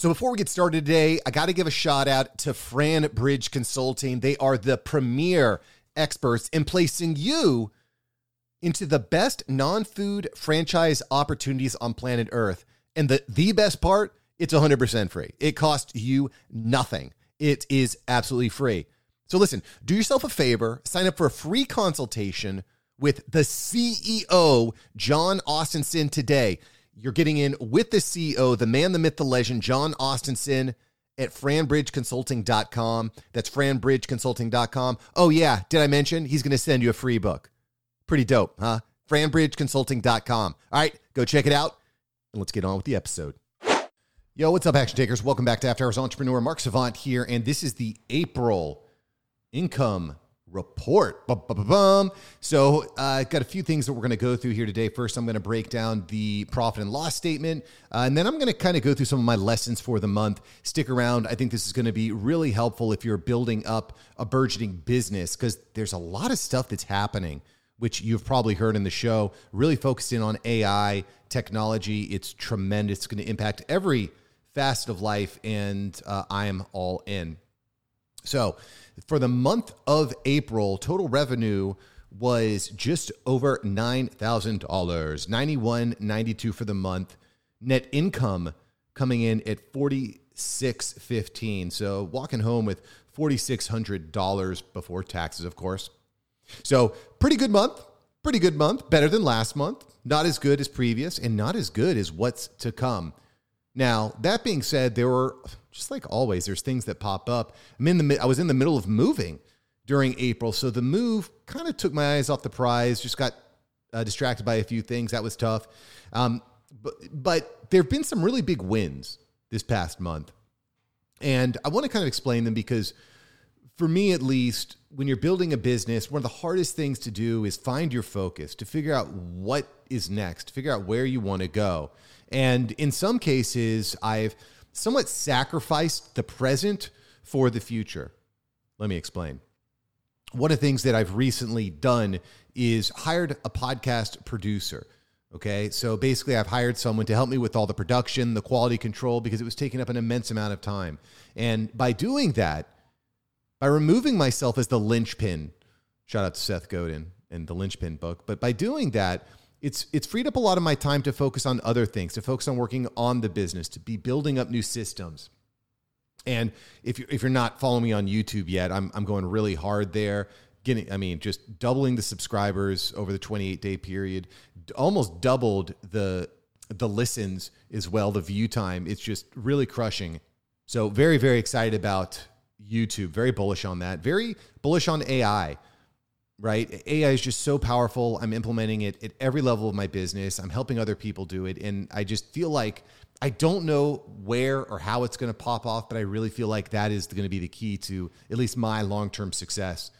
So before we get started today, I got to give a shout out to Fran Bridge Consulting. They are the premier experts in placing you into the best non-food franchise opportunities on planet Earth. And the the best part, it's 100% free. It costs you nothing. It is absolutely free. So listen, do yourself a favor, sign up for a free consultation with the CEO, John Austinson today. You're getting in with the CEO, the man, the myth, the legend, John Austinson at franbridgeconsulting.com. That's franbridgeconsulting.com. Oh, yeah. Did I mention he's going to send you a free book? Pretty dope, huh? franbridgeconsulting.com. All right, go check it out and let's get on with the episode. Yo, what's up, action takers? Welcome back to After Hours Entrepreneur. Mark Savant here, and this is the April income report. Bum, so, I've uh, got a few things that we're going to go through here today. First, I'm going to break down the profit and loss statement, uh, and then I'm going to kind of go through some of my lessons for the month. Stick around. I think this is going to be really helpful if you're building up a burgeoning business because there's a lot of stuff that's happening which you've probably heard in the show, really focused in on AI technology. It's tremendous. It's going to impact every facet of life, and uh, I am all in. So, for the month of April, total revenue was just over $9,000, 91 92 for the month. Net income coming in at 4615 So, walking home with $4,600 before taxes, of course. So, pretty good month. Pretty good month. Better than last month. Not as good as previous, and not as good as what's to come. Now, that being said, there were just like always, there's things that pop up. I'm in the I was in the middle of moving during April, so the move kind of took my eyes off the prize. Just got uh, distracted by a few things. That was tough. Um, but but there have been some really big wins this past month, and I want to kind of explain them because for me at least, when you're building a business, one of the hardest things to do is find your focus, to figure out what is next, figure out where you want to go. And in some cases, I've somewhat sacrificed the present for the future. Let me explain. One of the things that I've recently done is hired a podcast producer. Okay. So basically, I've hired someone to help me with all the production, the quality control, because it was taking up an immense amount of time. And by doing that, by removing myself as the linchpin. Shout out to Seth Godin and the linchpin book. But by doing that, it's it's freed up a lot of my time to focus on other things, to focus on working on the business, to be building up new systems. And if you're if you're not following me on YouTube yet, I'm I'm going really hard there. Getting, I mean, just doubling the subscribers over the 28 day period, almost doubled the the listens as well, the view time. It's just really crushing. So very very excited about YouTube. Very bullish on that. Very bullish on AI. Right? AI is just so powerful. I'm implementing it at every level of my business. I'm helping other people do it. And I just feel like I don't know where or how it's going to pop off, but I really feel like that is going to be the key to at least my long term success.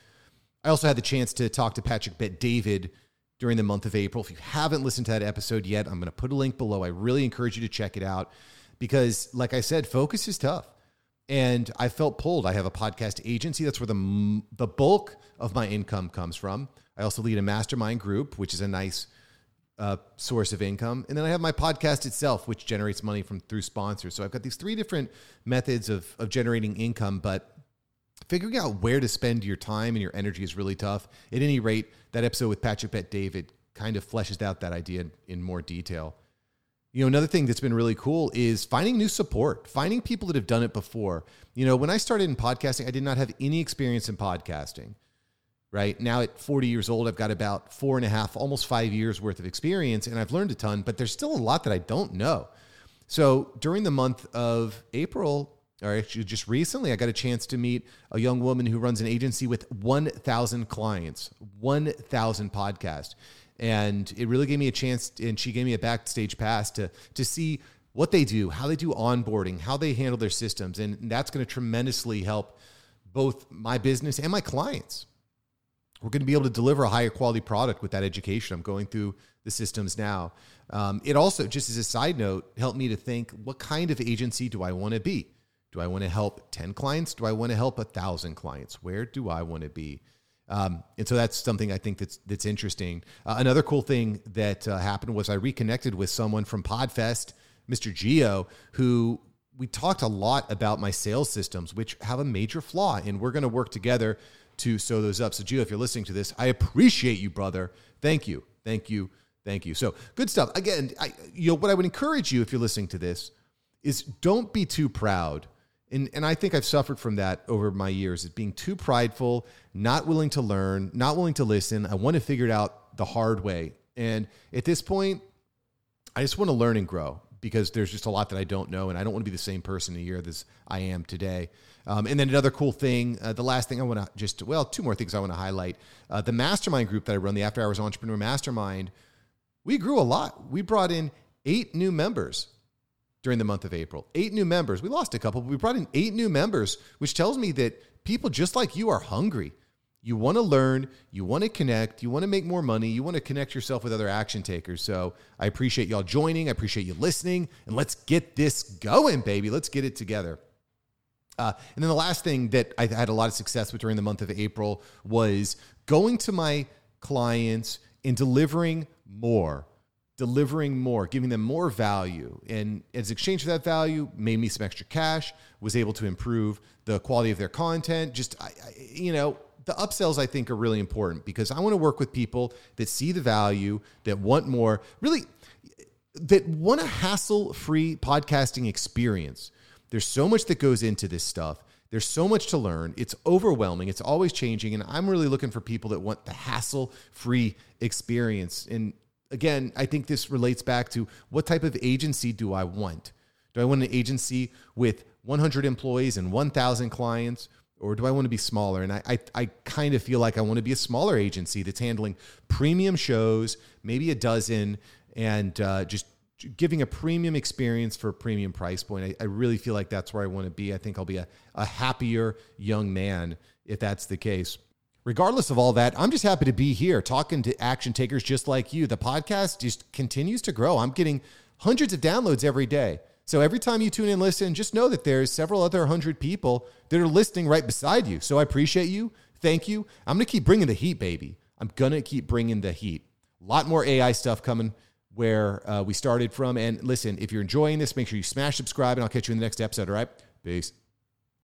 I also had the chance to talk to Patrick Bet David during the month of April. If you haven't listened to that episode yet, I'm going to put a link below. I really encourage you to check it out because, like I said, focus is tough and I felt pulled. I have a podcast agency. That's where the the bulk of my income comes from. I also lead a mastermind group, which is a nice uh, source of income, and then I have my podcast itself, which generates money from through sponsors. So I've got these three different methods of of generating income, but figuring out where to spend your time and your energy is really tough. At any rate, that episode with Patrick Bet David kind of fleshes out that idea in more detail. You know, another thing that's been really cool is finding new support, finding people that have done it before. You know, when I started in podcasting, I did not have any experience in podcasting. Right now, at 40 years old, I've got about four and a half, almost five years worth of experience, and I've learned a ton, but there's still a lot that I don't know. So during the month of April, or actually just recently, I got a chance to meet a young woman who runs an agency with 1,000 clients, 1,000 podcasts and it really gave me a chance and she gave me a backstage pass to to see what they do how they do onboarding how they handle their systems. And that's going to tremendously help both my business and my clients. We're going to be able to deliver a higher quality product with that education. I'm going through the systems now. Um, it also just as a side note helped me to think what kind of agency do i want to be? Do i want to help 10 clients? Do i want to help a thousand clients? Where do i want to be um, and so that's something I think that's that's interesting. Uh, another cool thing that uh, happened was I reconnected with someone from Podfest, Mr. Geo, who we talked a lot about my sales systems, which have a major flaw, and we're going to work together to sew those up. So, Geo, if you're listening to this, I appreciate you, brother. Thank you, thank you, thank you. So, good stuff. Again, I, you know what I would encourage you if you're listening to this is don't be too proud. And, and I think I've suffered from that over my years, is being too prideful, not willing to learn, not willing to listen. I want to figure it out the hard way. And at this point, I just want to learn and grow because there's just a lot that I don't know, and I don't want to be the same person a year as I am today. Um, and then another cool thing, uh, the last thing I want to just, well, two more things I want to highlight. Uh, the mastermind group that I run, the After Hours Entrepreneur Mastermind, we grew a lot. We brought in eight new members during the month of April. Eight new members. We lost a couple, but we brought in eight new members, which tells me that people just like you are hungry. You want to learn, you want to connect, you want to make more money, you want to connect yourself with other action takers. So I appreciate y'all joining. I appreciate you listening. And let's get this going, baby. Let's get it together. Uh, and then the last thing that I had a lot of success with during the month of April was going to my clients and delivering more delivering more, giving them more value. And as exchange for that value, made me some extra cash, was able to improve the quality of their content. Just, I, I, you know, the upsells I think are really important because I want to work with people that see the value, that want more, really, that want a hassle free podcasting experience. There's so much that goes into this stuff. There's so much to learn. It's overwhelming. It's always changing. And I'm really looking for people that want the hassle free experience. And again, I think this relates back to what type of agency do I want? Do I want an agency with 100 employees and 1,000 clients? Or do I want to be smaller? And I, I, I kind of feel like I want to be a smaller agency that's handling premium shows, maybe a dozen, and uh, just giving a premium experience for a premium price point. I, I, really feel like that's where I want to be. I think I'll be a, a happier young man if that's the case. Regardless of all that, I'm just happy to be here talking to action takers just like you. The podcast just continues to grow. I'm getting hundreds of downloads every day. So every time you tune in listen, just know that there's several other hundred people that are listening right beside you. So I appreciate you. Thank you. I'm going to keep bringing the heat, baby. I'm going to keep bringing the heat. A lot more AI stuff coming where uh, we started from. And listen, if you're enjoying this, make sure you smash subscribe, and I'll catch you in the next episode. All right? Peace.